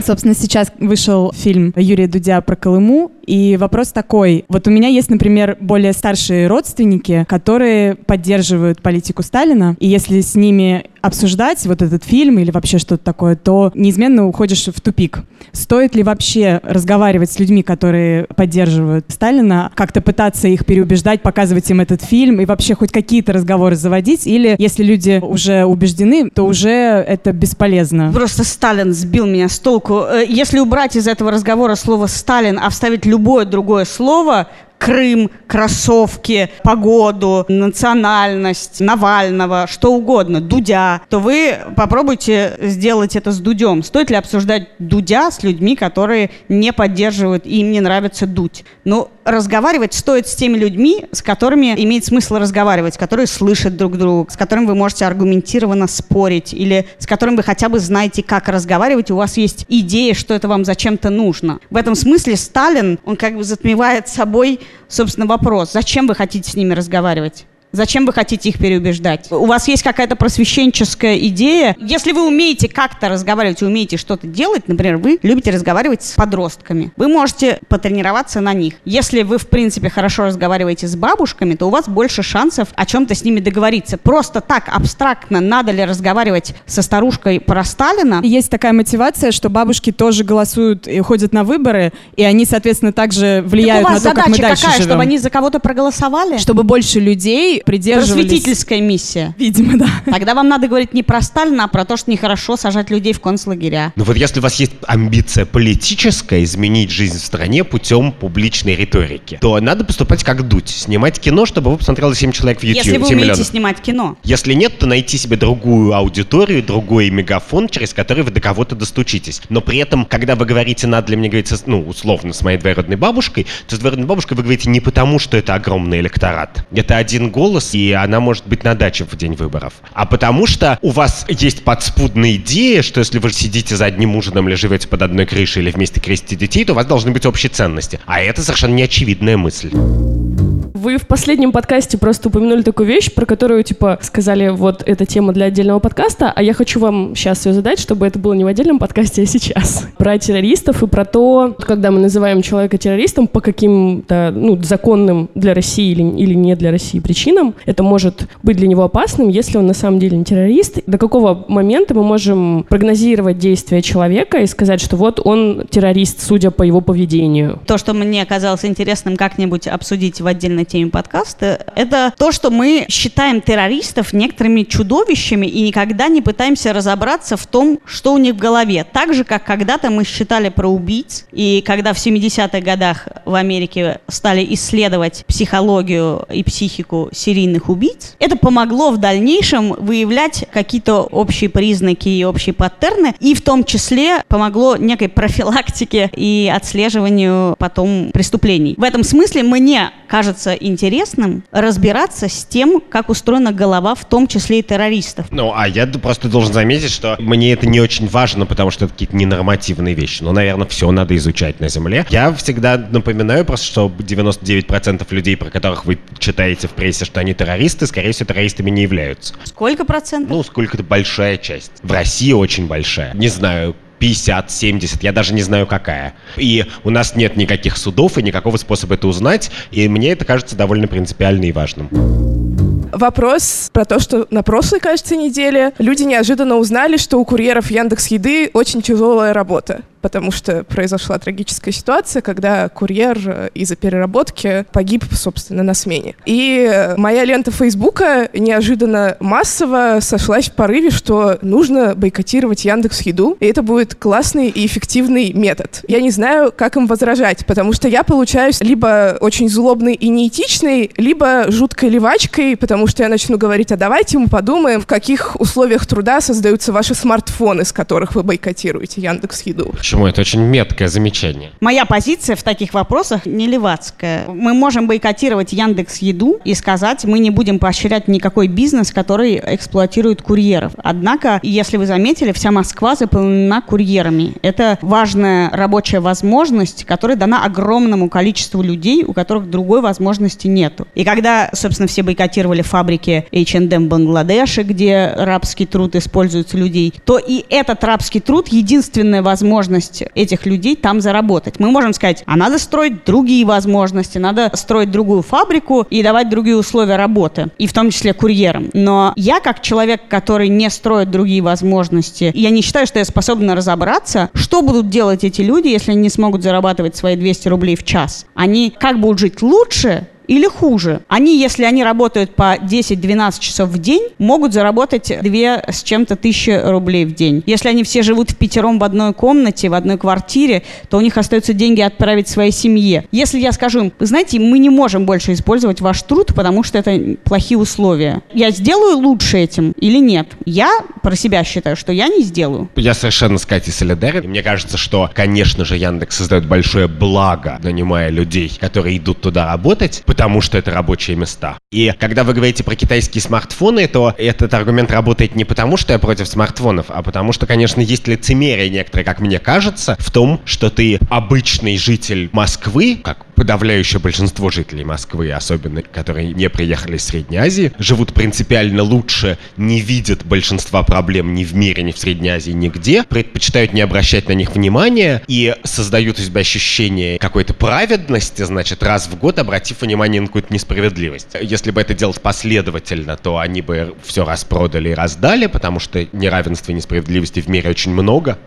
I: Собственно, сейчас вышел фильм Юрия Дудя про Колыму, и вопрос такой. Вот у меня есть, например, более старшие родственники, которые поддерживают политику Сталина, и если с ними обсуждать вот этот фильм или вообще что-то такое, то неизменно уходишь в тупик. Стоит ли вообще разговаривать с людьми, которые поддерживают Сталина, как-то пытаться их переубеждать, показывать им этот фильм и вообще хоть какие-то разговоры заводить, или если люди уже убеждены, то уже это бесполезно?
A: Просто Сталин сбил меня с толку. Э, Если убрать из этого разговора слово «Сталин», а вставить любое другое слово, Крым, кроссовки, погоду, национальность, Навального, что угодно, Дудя, то вы попробуйте сделать это с Дудем. Стоит ли обсуждать Дудя с людьми, которые не поддерживают и им не нравится Дудь? Ну, разговаривать стоит с теми людьми, с которыми имеет смысл разговаривать, которые слышат друг друга, с которыми вы можете аргументированно спорить, или с которыми вы хотя бы знаете, как разговаривать, у вас есть идея, что это вам зачем-то нужно. В этом смысле Сталин, он как бы затмевает собой, собственно, вопрос, зачем вы хотите с ними разговаривать? Зачем вы хотите их переубеждать? У вас есть какая-то просвещенческая идея. Если вы умеете как-то разговаривать, умеете что-то делать, например, вы любите разговаривать с подростками, вы можете потренироваться на них. Если вы, в принципе, хорошо разговариваете с бабушками, то у вас больше шансов о чем-то с ними договориться. Просто так, абстрактно, надо ли разговаривать со старушкой про Сталина,
I: Есть такая мотивация, что бабушки тоже голосуют и ходят на выборы, и они, соответственно, также
A: Так
I: влияют на то, как мы дальше
A: какая,
I: живем.
A: чтобы они за кого-то проголосовали?
I: Чтобы больше людей придерживались...
A: Просветительская миссия.
I: Видимо, да.
A: Тогда вам надо говорить не про Сталина, а про то, что нехорошо сажать людей в концлагеря.
B: Ну вот если у вас есть амбиция политическая, изменить жизнь в стране путем публичной риторики, то надо поступать как Дудь, снимать кино, чтобы его посмотрело 7 человек в YouTube.
A: Если вы
B: 7
A: умеете
B: миллионов.
A: снимать кино.
B: Если нет, то найти себе другую аудиторию, другой мегафон, через который вы до кого-то достучитесь. Но при этом, когда вы говорите, надо ли мне говорить, ну, условно, с моей двоюродной бабушкой, то с двоюродной бабушкой вы говорите не потому, что это огромный электорат. Это один голос, и она может быть на даче в день выборов. А потому что у вас есть подспудная идея, что если вы сидите за одним ужином или живете под одной крышей или вместе крестите детей, то у вас должны быть общие ценности. А это совершенно неочевидная мысль.
J: Вы в последнем подкасте просто упомянули такую вещь, про которую, типа, сказали, вот, эта тема для отдельного подкаста, а я хочу вам сейчас ее задать, чтобы это было не в отдельном подкасте, а сейчас. Про террористов и про то, когда мы называем человека террористом по каким-то, ну, законным для России или, или не для России причинам, это может быть для него опасным, если он на самом деле не террорист. До какого момента мы можем прогнозировать действия человека и сказать, что вот он террорист, судя по его поведению?
A: То, что мне казалось интересным как-нибудь обсудить в отдельной теме подкаста, это то, что мы считаем террористов некоторыми чудовищами и никогда не пытаемся разобраться в том, что у них в голове. Так же, как когда-то мы считали про убийц, и когда в 70-х годах в Америке стали исследовать психологию и психику серийных убийц, это помогло в дальнейшем выявлять какие-то общие признаки и общие паттерны, и в том числе помогло некой профилактике и отслеживанию потом преступлений. В этом смысле мне кажется кажется интересным разбираться с тем, как устроена голова, в том числе и террористов.
B: Ну, а я просто должен заметить, что мне это не очень важно, потому что это какие-то ненормативные вещи. Ну, наверное, все надо изучать на Земле. Я всегда напоминаю просто, что 99% людей, про которых вы читаете в прессе, что они террористы, скорее всего, террористами не являются.
A: Сколько процентов?
B: Ну, сколько-то большая часть. В России очень большая. Не знаю, 50, 70, я даже не знаю какая. И у нас нет никаких судов и никакого способа это узнать, и мне это кажется довольно принципиально и важным.
K: Вопрос про то, что на прошлой, кажется, неделе люди неожиданно узнали, что у курьеров Яндекс Еды очень тяжелая работа потому что произошла трагическая ситуация, когда курьер э, из-за переработки погиб, собственно, на смене. И моя лента Фейсбука неожиданно массово сошлась в порыве, что нужно бойкотировать Яндекс Еду, и это будет классный и эффективный метод. Я не знаю, как им возражать, потому что я получаюсь либо очень злобной и неэтичной, либо жуткой левачкой, потому что я начну говорить, а давайте мы подумаем, в каких условиях труда создаются ваши смартфоны, с которых вы бойкотируете Яндекс Еду.
B: Почему? Это очень меткое замечание.
A: Моя позиция в таких вопросах не левацкая. Мы можем бойкотировать Яндекс Еду и сказать, мы не будем поощрять никакой бизнес, который эксплуатирует курьеров. Однако, если вы заметили, вся Москва заполнена курьерами. Это важная рабочая возможность, которая дана огромному количеству людей, у которых другой возможности нету. И когда, собственно, все бойкотировали фабрики H&M в Бангладеше, где рабский труд используется людей, то и этот рабский труд единственная возможность возможность этих людей там заработать. Мы можем сказать, а надо строить другие возможности, надо строить другую фабрику и давать другие условия работы, и в том числе курьерам. Но я, как человек, который не строит другие возможности, я не считаю, что я способна разобраться, что будут делать эти люди, если они не смогут зарабатывать свои 200 рублей в час. Они как будут жить лучше, или хуже. Они, если они работают по 10-12 часов в день, могут заработать 2 с чем-то тысячи рублей в день. Если они все живут в пятером в одной комнате, в одной квартире, то у них остаются деньги отправить своей семье. Если я скажу им, вы знаете, мы не можем больше использовать ваш труд, потому что это плохие условия. Я сделаю лучше этим или нет? Я про себя считаю, что я не сделаю.
B: Я совершенно с Катей солидарен. Мне кажется, что, конечно же, Яндекс создает большое благо, нанимая людей, которые идут туда работать, что это рабочие места. И когда вы говорите про китайские смартфоны, то этот аргумент работает не потому, что я против смартфонов, а потому что, конечно, есть лицемерие некоторые, как мне кажется, в том, что ты обычный житель Москвы, как подавляющее большинство жителей Москвы, особенно которые не приехали из Средней Азии, живут принципиально лучше, не видят большинства проблем ни в мире, ни в Средней Азии, нигде, предпочитают не обращать на них внимания и создают у себя ощущение какой-то праведности, значит, раз в год обратив внимание на какую-то несправедливость. Если бы это делать последовательно, то они бы все распродали и раздали, потому что неравенства и несправедливости в мире очень много.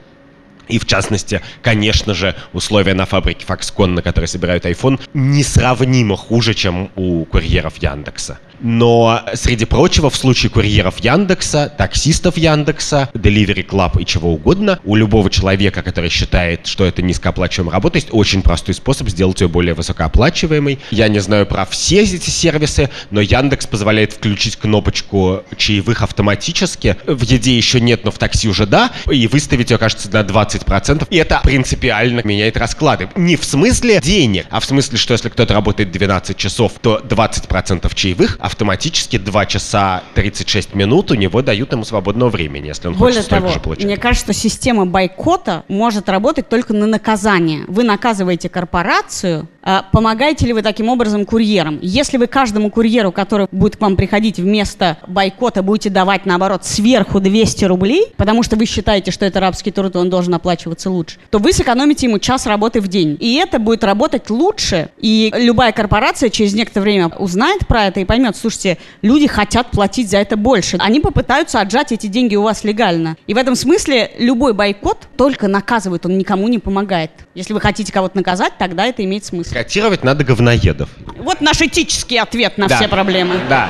B: И в частности, конечно же, условия на фабрике Foxconn, на которой собирают iPhone, несравнимо хуже, чем у курьеров Яндекса. Но, среди прочего, в случае курьеров Яндекса, таксистов Яндекса, Delivery Club и чего угодно, у любого человека, который считает, что это низкооплачиваемая работа, есть очень простой способ сделать ее более высокооплачиваемой. Я не знаю про все эти сервисы, но Яндекс позволяет включить кнопочку чаевых автоматически. В еде еще нет, но в такси уже да, и выставить ее, кажется, на 20%. И это принципиально меняет расклады. Не в смысле денег, а в смысле, что если кто-то работает 12 часов, то 20% чаевых, автоматически 2 часа 36 минут у него дают ему свободного времени, если он
A: Более
B: хочет
A: того,
B: же получать.
A: мне кажется, что система бойкота может работать только на наказание. Вы наказываете корпорацию, помогаете ли вы таким образом курьерам? Если вы каждому курьеру, который будет к вам приходить вместо бойкота, будете давать, наоборот, сверху 200 рублей, потому что вы считаете, что это рабский труд, и он должен оплачиваться лучше, то вы сэкономите ему час работы в день. И это будет работать лучше, и любая корпорация через некоторое время узнает про это и поймет, слушайте, люди хотят платить за это больше. Они попытаются отжать эти деньги у вас легально. И в этом смысле любой бойкот только наказывает, он никому не помогает. Если вы хотите кого-то наказать, тогда это имеет смысл.
B: Котировать надо говноедов.
A: Вот наш этический ответ на
B: Да.
A: все проблемы.
B: Да.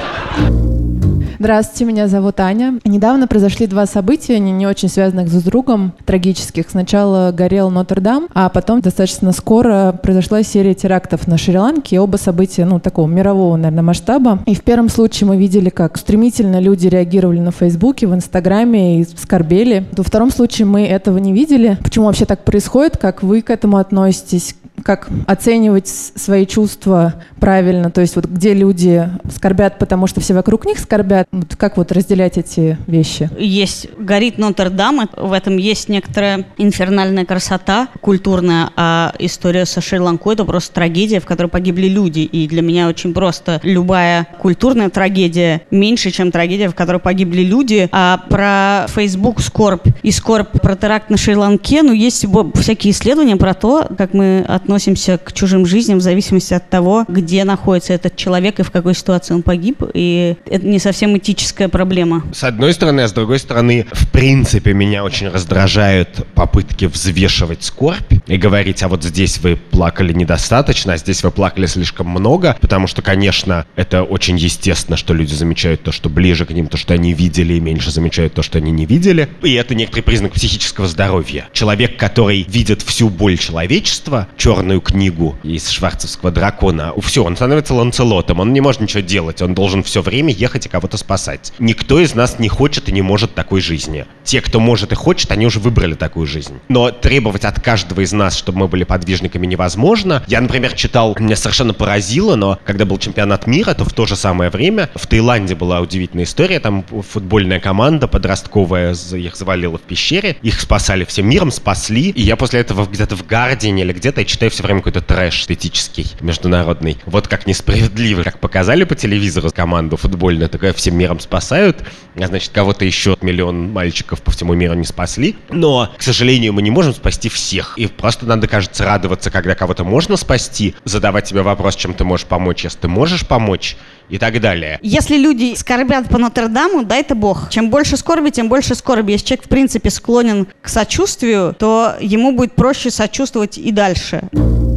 L: Здравствуйте, меня зовут Аня. Недавно произошли два события, не, не очень связанных друг с другом, трагических. Сначала горел Нотр-Дам, а потом достаточно скоро произошла серия терактов на Шри-Ланке. И Оба события, ну, такого мирового, наверное, масштаба. И в первом случае мы видели, как стремительно люди реагировали на Фейсбуке, в Инстаграме и скорбели. Во втором случае мы этого не видели. Почему вообще так происходит? Как вы к этому относитесь? Как оценивать свои чувства правильно, то есть вот где люди скорбят, потому что все вокруг них скорбят, вот как вот разделять эти вещи?
A: Есть горит Нотр-Дам, в этом есть некоторая инфернальная красота культурная, а история со Шри-Ланкой это просто трагедия, в которой погибли люди, и для меня очень просто. Любая культурная трагедия меньше, чем трагедия, в которой погибли люди, а про Facebook скорбь и скорбь про теракт на Шри-Ланке, ну есть всякие исследования про то, как мы относимся к чужим жизням в зависимости от того, где находится этот человек и в какой ситуации он погиб, и это не совсем этическая проблема.
B: С одной стороны, а с другой стороны, в принципе, меня очень раздражают попытки взвешивать скорбь и говорить, а вот здесь вы плакали недостаточно, а здесь вы плакали слишком много, потому что, конечно, это очень естественно, что люди замечают то, что ближе к ним, то, что они видели, и меньше замечают то, что они не видели. И это некоторый признак психического здоровья. Человек, который видит всю боль человечества, черную книгу из шварцевского дракона, все, он становится Ланцелотом, он не может ничего делать, он должен все время ехать и кого-то спасать. Никто из нас не хочет и не может такой жизни. Те, кто может и хочет, они уже выбрали такую жизнь. Но требовать от каждого из нас, чтобы мы были подвижниками, невозможно. Я, например, читал, меня совершенно поразило, но когда был чемпионат мира, то в то же самое время в Таиланде была удивительная история, там футбольная команда подростковая их завалила в пещере, их спасали всем миром, спасли, и я после этого где-то в Гардине или где-то я читаю все время какой-то трэш эстетический, международный. Вот как несправедливо, как показали по телевизору команду футбольную, такая всем миром спасают, а значит, кого-то еще миллион мальчиков по всему миру не спасли. Но, к сожалению, мы не можем спасти всех. И просто надо, кажется, радоваться, когда кого-то можно спасти, задавать себе вопрос, чем ты можешь помочь, если ты можешь помочь, и так далее.
A: Если люди скорбят по Нотр-Даму, дай это бог. Чем больше скорби, тем больше скорби. Если человек, в принципе, склонен к сочувствию, то ему будет проще сочувствовать и дальше.
M: thank you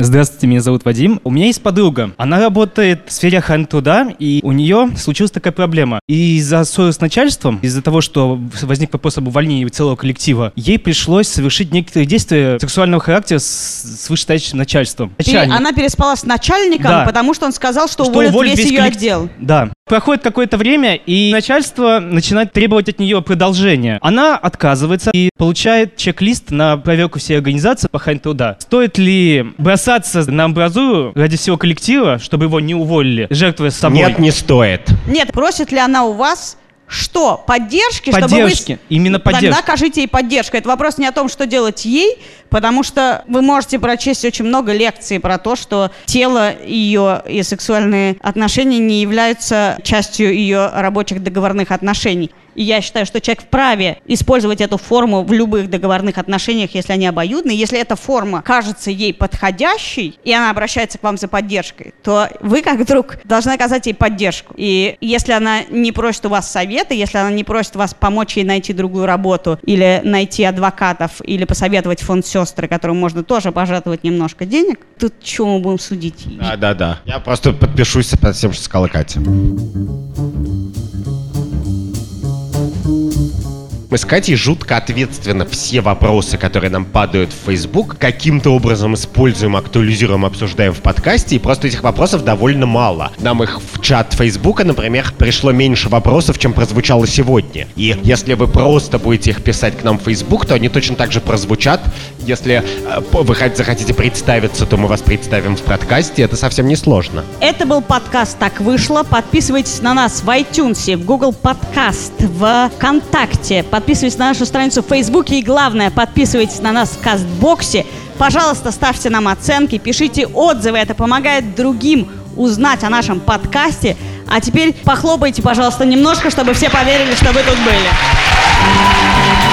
M: Здравствуйте, меня зовут Вадим. У меня есть подруга. Она работает в сфере труда, и у нее случилась такая проблема. И из-за ссоры с начальством, из-за того, что возник вопрос об увольнении целого коллектива, ей пришлось совершить некоторые действия сексуального характера с, с вышестоящим начальством.
A: Начальник. Она переспала с начальником, да. потому что он сказал, что, что уволит, уволит весь, весь ее коллектив. отдел.
M: Да. Проходит какое-то время, и начальство начинает требовать от нее продолжения. Она отказывается и получает чек-лист на проверку всей организации по хрань труда. Стоит ли бросаться на амбразуру ради всего коллектива, чтобы его не уволили, жертвуя собой?
B: Нет, не стоит.
A: Нет, просит ли она у вас что? Поддержки?
M: Поддержки.
A: Чтобы
M: вы... Именно поддержки.
A: Тогда окажите ей поддержку. Это вопрос не о том, что делать ей, потому что вы можете прочесть очень много лекций про то, что тело ее и сексуальные отношения не являются частью ее рабочих договорных отношений. И я считаю, что человек вправе использовать эту форму в любых договорных отношениях, если они обоюдны. Если эта форма кажется ей подходящей, и она обращается к вам за поддержкой, то вы, как друг, должны оказать ей поддержку. И если она не просит у вас совета, если она не просит вас помочь ей найти другую работу, или найти адвокатов, или посоветовать фонд сестры, которому можно тоже пожертвовать немножко денег, тут что мы будем судить?
B: Да, да, да. Я просто подпишусь под тем, что сказала Катя. Мы с Катей жутко ответственно все вопросы, которые нам падают в Facebook, каким-то образом используем, актуализируем, обсуждаем в подкасте, и просто этих вопросов довольно мало. Нам их в чат Фейсбука, например, пришло меньше вопросов, чем прозвучало сегодня. И если вы просто будете их писать к нам в Facebook, то они точно так же прозвучат. Если э, вы захотите представиться, то мы вас представим в подкасте, это совсем не сложно.
A: Это был подкаст «Так вышло». Подписывайтесь на нас в iTunes, в Google Podcast, в ВКонтакте, подписывайтесь на нашу страницу в Фейсбуке и, главное, подписывайтесь на нас в Кастбоксе. Пожалуйста, ставьте нам оценки, пишите отзывы, это помогает другим узнать о нашем подкасте. А теперь похлопайте, пожалуйста, немножко, чтобы все поверили, что вы тут были.